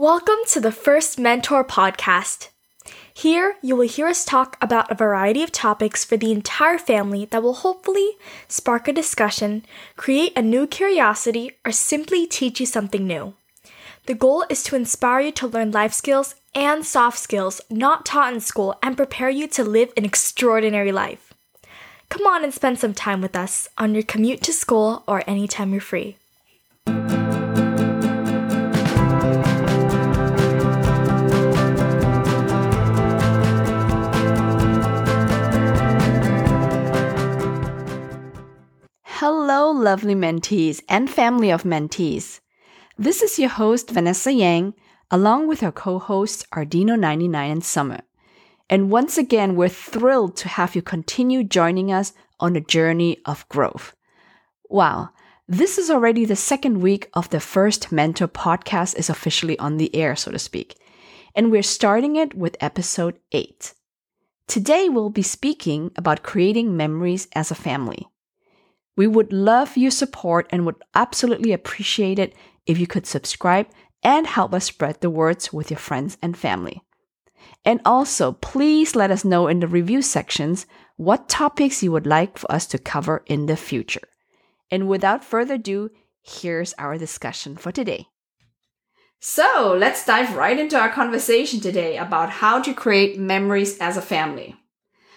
Welcome to the First Mentor podcast. Here, you will hear us talk about a variety of topics for the entire family that will hopefully spark a discussion, create a new curiosity, or simply teach you something new. The goal is to inspire you to learn life skills and soft skills not taught in school and prepare you to live an extraordinary life. Come on and spend some time with us on your commute to school or anytime you're free. Lovely mentees and family of mentees. This is your host, Vanessa Yang, along with our co hosts, Ardino99 and Summer. And once again, we're thrilled to have you continue joining us on a journey of growth. Wow, this is already the second week of the first Mentor podcast is officially on the air, so to speak. And we're starting it with episode 8. Today, we'll be speaking about creating memories as a family. We would love your support and would absolutely appreciate it if you could subscribe and help us spread the words with your friends and family. And also, please let us know in the review sections what topics you would like for us to cover in the future. And without further ado, here's our discussion for today. So, let's dive right into our conversation today about how to create memories as a family.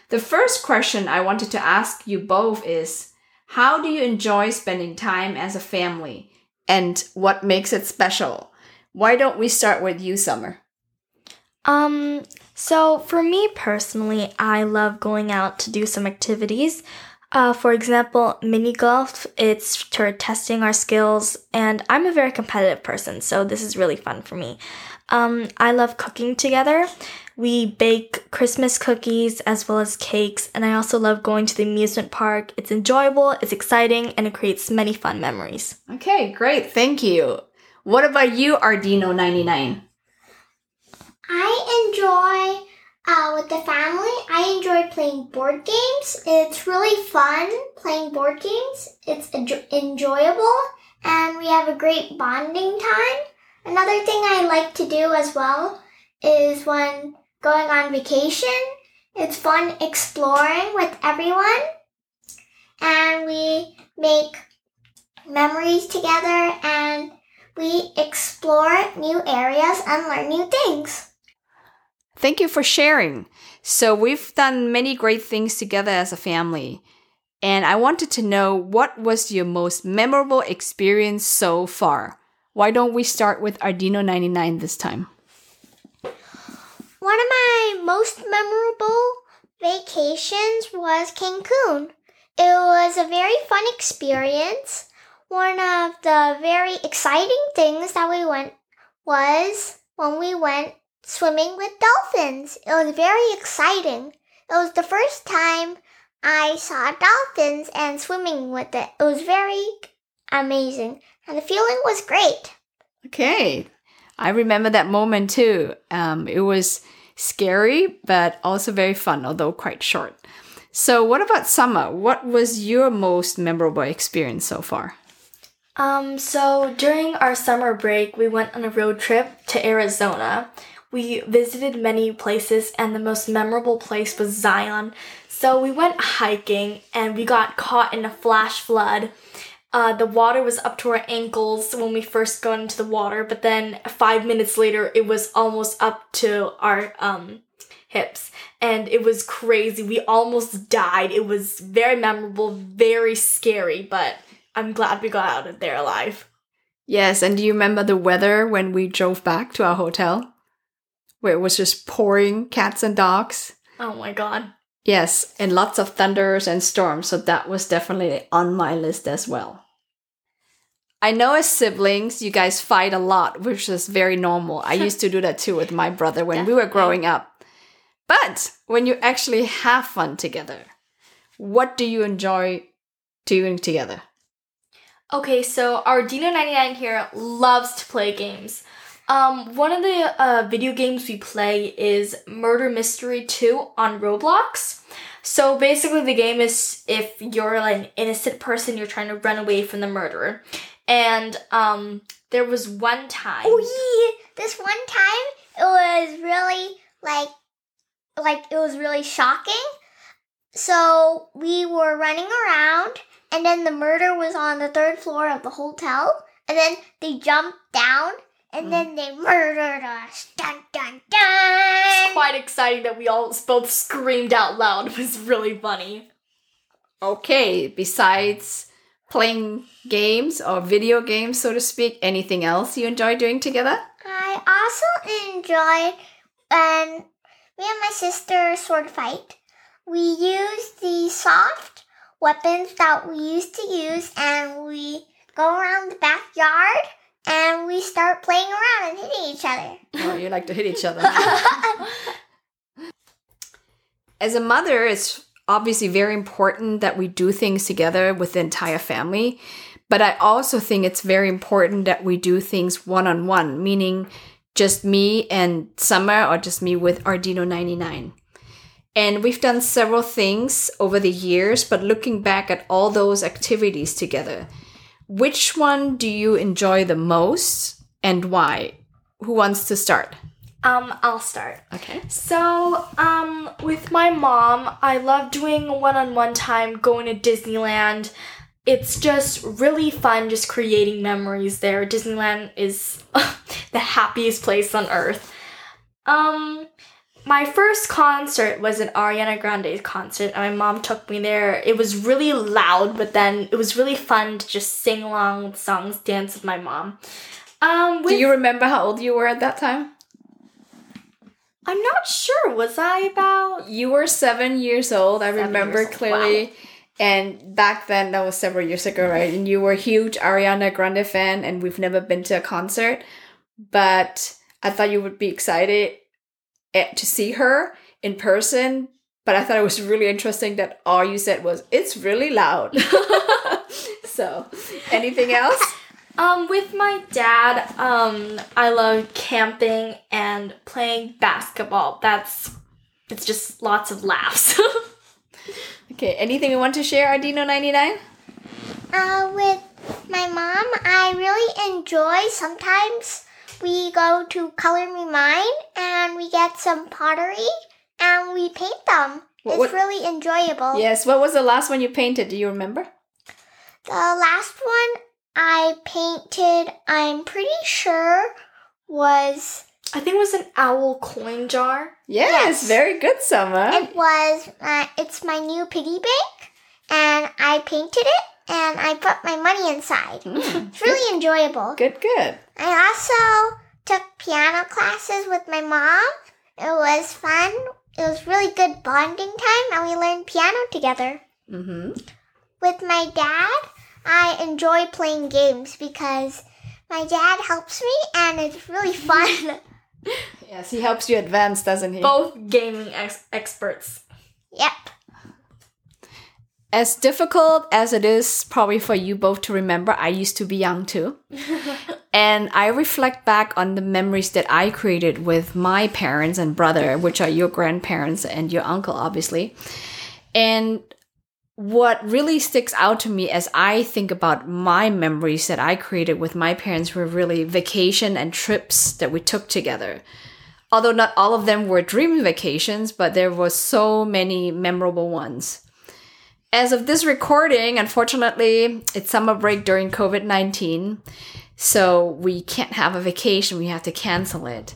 The first question I wanted to ask you both is how do you enjoy spending time as a family? And what makes it special? Why don't we start with you, Summer? Um, so for me personally, I love going out to do some activities. Uh, for example, mini golf, it's for testing our skills, and I'm a very competitive person, so this is really fun for me. Um, I love cooking together. We bake Christmas cookies as well as cakes, and I also love going to the amusement park. It's enjoyable, it's exciting, and it creates many fun memories. Okay, great. Thank you. What about you, Ardino99? I enjoy uh, with the family. I enjoy playing board games. It's really fun playing board games. It's enjo- enjoyable, and we have a great bonding time. Another thing I like to do as well is when going on vacation. It's fun exploring with everyone. And we make memories together and we explore new areas and learn new things. Thank you for sharing. So, we've done many great things together as a family. And I wanted to know what was your most memorable experience so far? Why don't we start with Arduino 99 this time? One of my most memorable vacations was Cancun. It was a very fun experience. One of the very exciting things that we went was when we went swimming with dolphins. It was very exciting. It was the first time I saw dolphins and swimming with it. It was very amazing and the feeling was great. Okay. I remember that moment too. Um, it was scary, but also very fun, although quite short. So, what about Summer? What was your most memorable experience so far? Um, so during our summer break, we went on a road trip to Arizona. We visited many places, and the most memorable place was Zion. So we went hiking, and we got caught in a flash flood. Uh, the water was up to our ankles when we first got into the water, but then five minutes later, it was almost up to our um, hips. And it was crazy. We almost died. It was very memorable, very scary, but I'm glad we got out of there alive. Yes, and do you remember the weather when we drove back to our hotel? Where it was just pouring cats and dogs? Oh my god. Yes, and lots of thunders and storms, so that was definitely on my list as well. I know as siblings, you guys fight a lot, which is very normal. I used to do that too with my brother when we were growing up. But when you actually have fun together, what do you enjoy doing together? Okay, so our Dino99 here loves to play games. Um, one of the uh, video games we play is Murder Mystery 2 on Roblox. So basically, the game is if you're like an innocent person, you're trying to run away from the murderer. And um, there was one time. Oh yeah, this one time it was really like, like it was really shocking. So we were running around, and then the murder was on the third floor of the hotel, and then they jumped down and mm. then they murdered us. Dun dun dun. It's quite exciting that we all both screamed out loud. It was really funny. Okay, besides playing games or video games, so to speak, anything else you enjoy doing together? I also enjoy when me and my sister sword fight. We use the soft weapons that we used to use and we go around the backyard and we start playing around and hitting each other. Oh, you like to hit each other. As a mother, it's obviously very important that we do things together with the entire family. But I also think it's very important that we do things one on one, meaning just me and Summer or just me with Arduino 99. And we've done several things over the years, but looking back at all those activities together, which one do you enjoy the most and why? Who wants to start? Um, I'll start. Okay. So, um, with my mom, I love doing one on one time going to Disneyland. It's just really fun just creating memories there. Disneyland is the happiest place on earth. Um, my first concert was an Ariana Grande concert, and my mom took me there. It was really loud, but then it was really fun to just sing along with songs, dance with my mom. Um, with, Do you remember how old you were at that time? I'm not sure. Was I about? You were seven years old. I Seven remember clearly. And back then, that was several years ago, right? And you were a huge Ariana Grande fan, and we've never been to a concert. But I thought you would be excited eh, to see her in person. But I thought it was really interesting that all you said was, it's really loud. so, anything else? Um, with my dad, um, I love camping and playing basketball. That's it's just lots of laughs. Okay, anything you want to share, Ardino99? Uh, with my mom, I really enjoy sometimes we go to Color Me Mine and we get some pottery and we paint them. What- it's really enjoyable. Yes, what was the last one you painted? Do you remember? The last one I painted, I'm pretty sure, was I think it was an owl coin jar. Yes, Yes. very good, Summer. it was uh, it's my new piggy bank, and I painted it and I put my money inside. Mm, It's really enjoyable. good, good. I also took piano classes with my mom. It was fun. It was really good bonding time, and we learned piano together. Mm-hmm. With my dad, I enjoy playing games because my dad helps me, and it's really fun. Yes, he helps you advance, doesn't he? Both gaming ex- experts. yep. As difficult as it is probably for you both to remember, I used to be young too. and I reflect back on the memories that I created with my parents and brother, which are your grandparents and your uncle, obviously. And what really sticks out to me as I think about my memories that I created with my parents were really vacation and trips that we took together. Although not all of them were dream vacations, but there was so many memorable ones. As of this recording, unfortunately, it's summer break during COVID 19. So we can't have a vacation. We have to cancel it.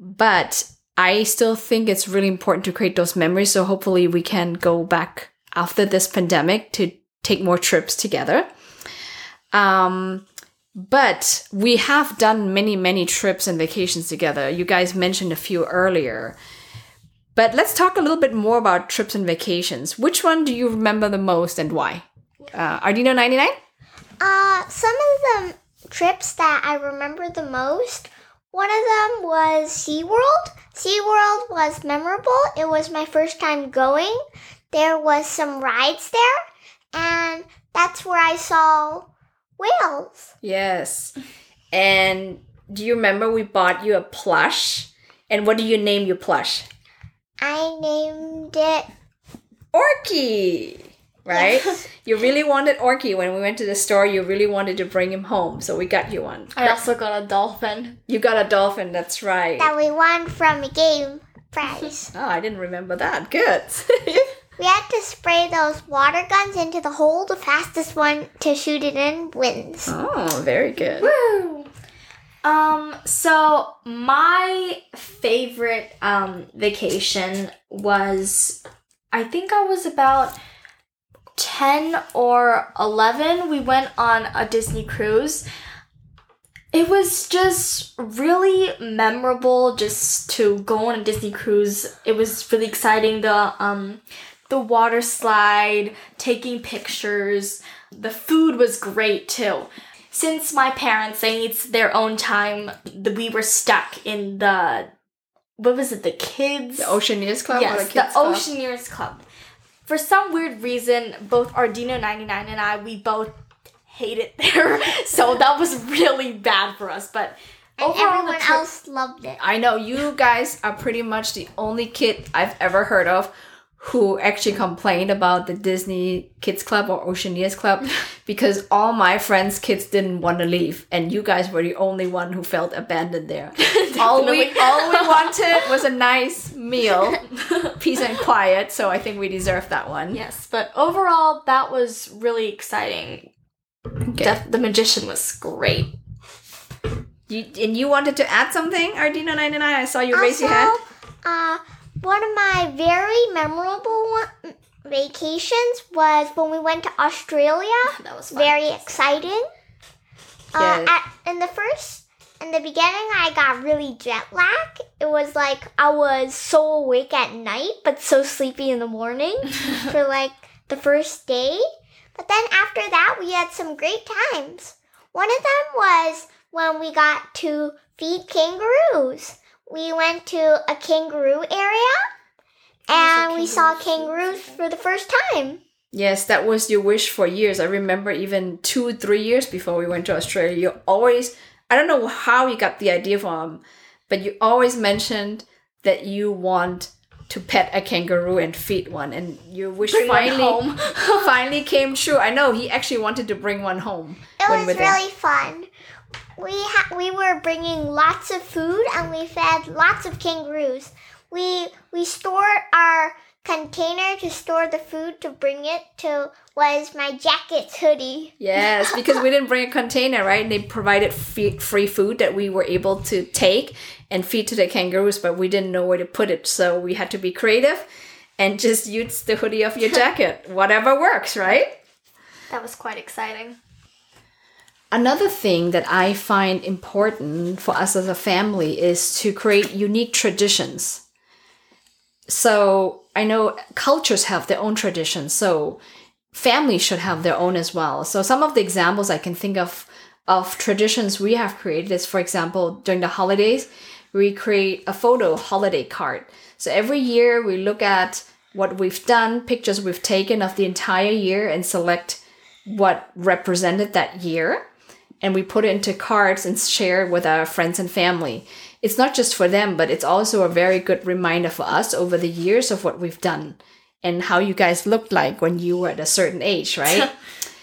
But I still think it's really important to create those memories. So hopefully we can go back after this pandemic to take more trips together. Um, but we have done many, many trips and vacations together. You guys mentioned a few earlier. But let's talk a little bit more about trips and vacations. Which one do you remember the most and why? Uh, Ardino 99? Uh, some of the trips that I remember the most, one of them was SeaWorld. SeaWorld was memorable. It was my first time going. There was some rides there, and that's where I saw whales. Yes. And do you remember we bought you a plush? And what do you name your plush? I named it Orky! Right? you really wanted Orky when we went to the store. You really wanted to bring him home, so we got you one. I also got a dolphin. You got a dolphin, that's right. that we won from a game. prize. Oh, I didn't remember that. Good. we had to spray those water guns into the hole. The fastest one to shoot it in wins. oh, very good. Woo! Um, so my favorite um vacation was I think I was about 10 or 11. We went on a Disney cruise. It was just really memorable just to go on a Disney cruise. It was really exciting the um the water slide, taking pictures. The food was great too since my parents they need their own time the, we were stuck in the what was it the kids The Oceaneers Club yes the the, Kids Club? oceaneers club for some weird reason both ardino 99 and i we both hated there so that was really bad for us but And overall the everyone trip- else loved it. I know you guys are pretty much the only kid I've ever heard of who actually complained about the Disney Kids Club or Oceaneers Club because all my friends' kids didn't want to leave, and you guys were the only one who felt abandoned there. all we all we wanted was a nice meal, peace and quiet. So I think we deserve that one. yes but overall that was really exciting Def- the magician was great You, and you wanted to add something, Ardino ninety nine? I saw you raise your hand. uh, one of my very memorable one- vacations was when we went to Australia. that was fun. Very exciting. Uh, at, in the first, in the beginning, I got really jet lag. It was like I was so awake at night, but so sleepy in the morning for like the first day. But then after that, we had some great times. One of them was when we got to feed kangaroos. We went to a kangaroo area and we saw kangaroos for the first time. Yes, that was your wish for years. I remember even two, three years before we went to Australia, you always, I don't know how you got the idea from, but you always mentioned that you want to pet a kangaroo and feed one. And your wish Bring finally, home. finally came true. I know, he actually wanted to bring one home. It was we're there. really fun. We ha- we were bringing lots of food and we fed lots of kangaroos. We we stored our container to store the food to bring it to was my jacket's hoodie. Yes, because we didn't bring a container, right? And they provided free, free food that we were able to take and feed to the kangaroos, but we didn't know where to put it. So we had to be creative and just use the hoodie of your jacket. Whatever works, right? that was quite exciting Another thing that I find important for us as a family is to create unique traditions. So I know cultures have their own traditions, so families should have their own as well. So some of the examples I can think of of traditions we have created is, for example, during the holidays, we create a photo holiday card. So every year we look at what we've done, pictures we've taken of the entire year, and select what represented that year and we put it into cards and share it with our friends and family. It's not just for them, but it's also a very good reminder for us over the years of what we've done and how you guys looked like when you were at a certain age, right?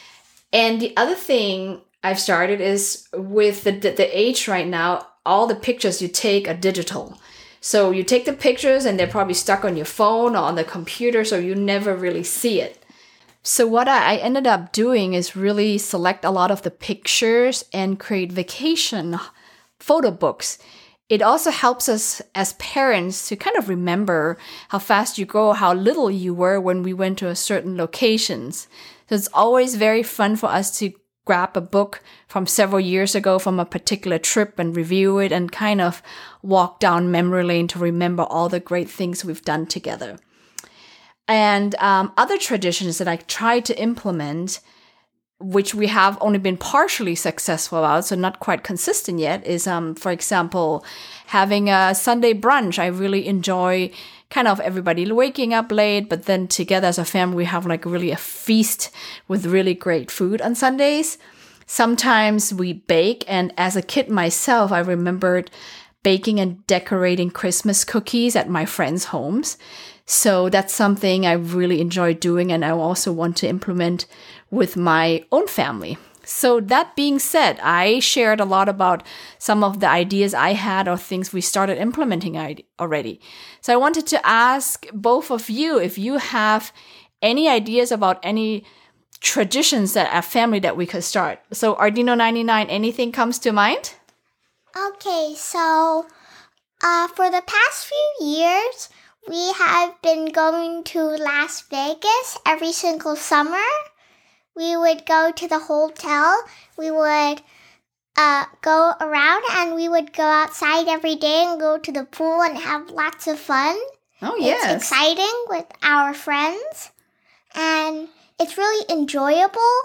and the other thing I've started is with the, the, the age right now, all the pictures you take are digital. So you take the pictures and they're probably stuck on your phone or on the computer, so you never really see it. So what I ended up doing is really select a lot of the pictures and create vacation photo books. It also helps us as parents to kind of remember how fast you go, how little you were when we went to a certain locations. So it's always very fun for us to grab a book from several years ago from a particular trip and review it and kind of walk down memory lane to remember all the great things we've done together. And um, other traditions that I try to implement, which we have only been partially successful about, so not quite consistent yet, is, um, for example, having a Sunday brunch. I really enjoy kind of everybody waking up late, but then together as a family, we have like really a feast with really great food on Sundays. Sometimes we bake, and as a kid myself, I remembered baking and decorating Christmas cookies at my friends' homes. So that's something I really enjoy doing, and I also want to implement with my own family. So, that being said, I shared a lot about some of the ideas I had or things we started implementing already. So, I wanted to ask both of you if you have any ideas about any traditions that a family that we could start. So, Ardino 99, anything comes to mind? Okay, so uh, for the past few years, we have been going to Las Vegas every single summer we would go to the hotel. We would uh, go around and we would go outside every day and go to the pool and have lots of fun. Oh, yes. It's exciting with our friends and it's really enjoyable.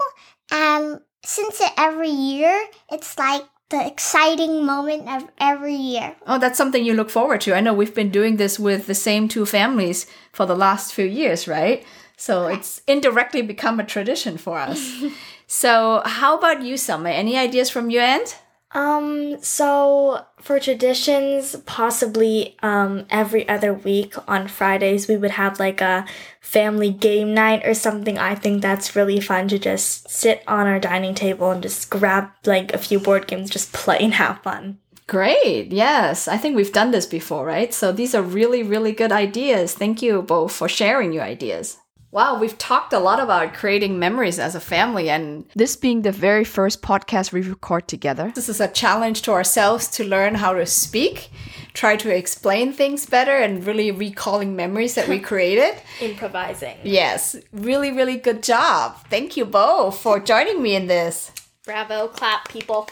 And since it every year, it's like the exciting moment of every year. Oh, that's something you look forward to. I know we've been doing this with the same two families for the last few years, right? So it's indirectly become a tradition for us. so how about you, Summer? Any ideas from your end? Um, so for traditions, possibly um every other week on Fridays we would have like a family game night or something. I think that's really fun to just sit on our dining table and just grab like a few board games, just play and have fun. Great. Yes. I think we've done this before, right? So these are really, really good ideas. Thank you both for sharing your ideas. Wow, we've talked a lot about creating memories as a family, and this being the very first podcast we record together. This is a challenge to ourselves to learn how to speak, try to explain things better, and really recalling memories that we created. Improvising. Yes, really, really good job. Thank you both for joining me in this. Bravo, clap, people.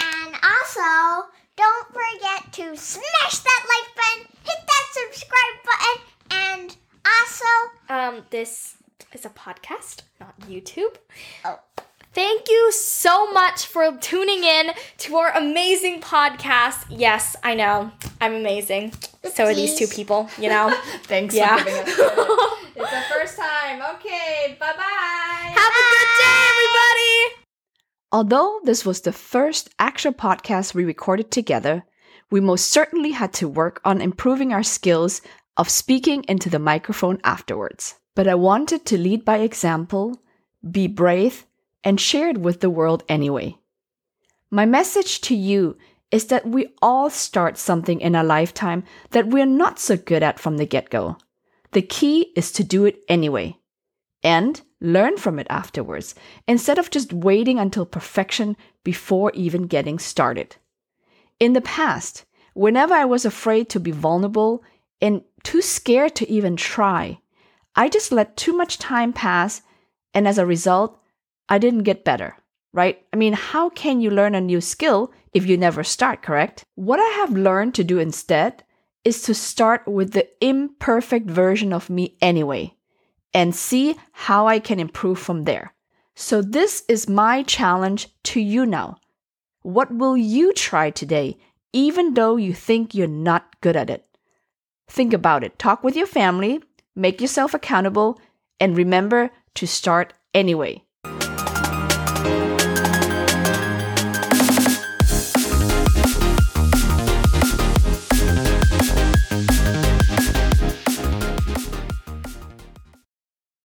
And also, don't forget to smash that like button, hit that subscribe button, and also, um, this is a podcast, not YouTube. Oh. Thank you so much for tuning in to our amazing podcast. Yes, I know. I'm amazing. Oopsies. So are these two people, you know? Thanks yeah. for giving us It's the first time. Okay, bye bye. Have bye. a good day, everybody. Although this was the first actual podcast we recorded together, we most certainly had to work on improving our skills of speaking into the microphone afterwards. But I wanted to lead by example, be brave, and share it with the world anyway. My message to you is that we all start something in our lifetime that we're not so good at from the get go. The key is to do it anyway and learn from it afterwards instead of just waiting until perfection before even getting started. In the past, whenever I was afraid to be vulnerable and too scared to even try. I just let too much time pass, and as a result, I didn't get better, right? I mean, how can you learn a new skill if you never start, correct? What I have learned to do instead is to start with the imperfect version of me anyway and see how I can improve from there. So, this is my challenge to you now. What will you try today, even though you think you're not good at it? Think about it. Talk with your family, make yourself accountable, and remember to start anyway.